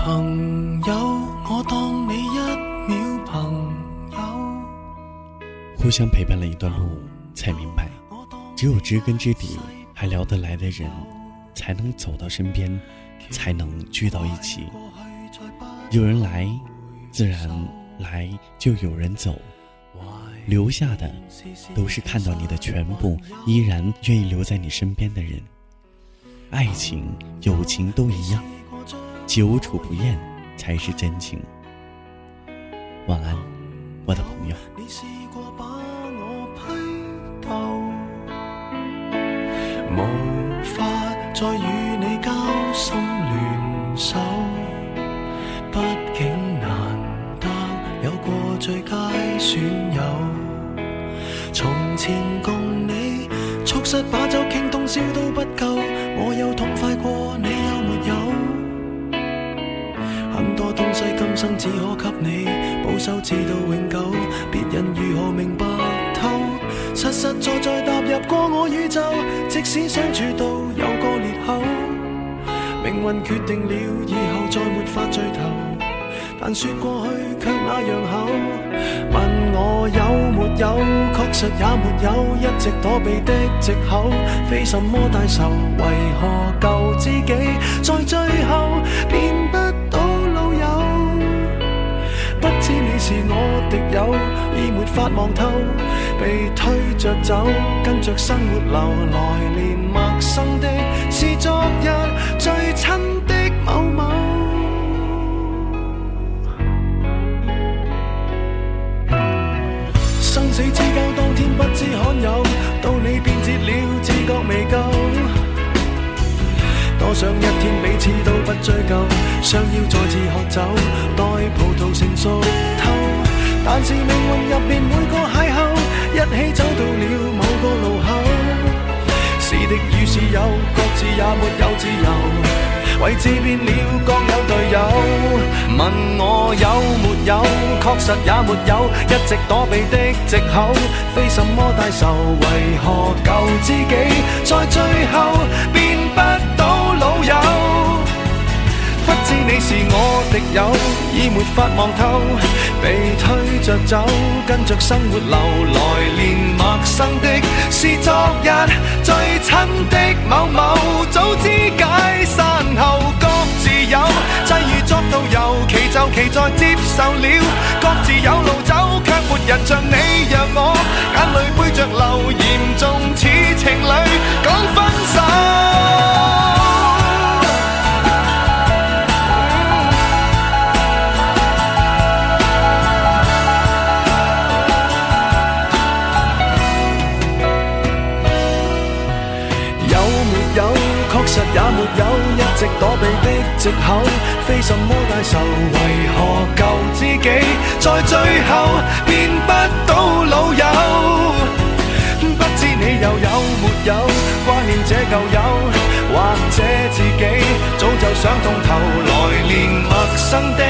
朋朋友，友，我当你一秒。互相陪伴了一段路，才明白，只有知根知底、还聊得来的人，才能走到身边，才能聚到一起。有人来，自然来就有人走，留下的都是看到你的全部，依然愿意留在你身边的人。爱情、友情都一样。久处不厌才是真情。晚安，我的朋友。你试过把我批斗，无法再与你交心联手，毕竟难得有过最佳损友。从前共你促膝把酒倾通宵都不够，我有痛快过，你有。很多东西今生只可给你，保守至到永久。别人如何明白透？实实在在踏入过我宇宙，即使相处到有个裂口，命运决定了以后再没法聚头。但说过去却那样厚，问我有没有，确实也没有一直躲避的借口，非什么大仇，为何旧知己在最后？法望透，被推着走，跟着生活流。来年陌生的，是昨日最亲的某某。生死之交当天不知罕有，到你变节了，自觉未够。多想一天彼此都不追究，想要再次喝酒，待葡萄成熟。是命运入面每个邂逅，一起走到了某个路口。是敌与是友，各自也没有自由。位置变了，各有队友。问我有没有，确实也没有，一直躲避的借口，非什么大仇。为何旧知己在最后变不？敌友已没法望透，被推着走，跟着生活流。来年陌生的是昨日最亲的某某，早知解散后各自有，际遇作导游，其就其在接受了，各自有路走，却没人像你让我。藉口非什么大仇，为何旧知己在最后变不到老友？不知你又有没有挂念这旧友？或者自己早就想通透，来年陌生的。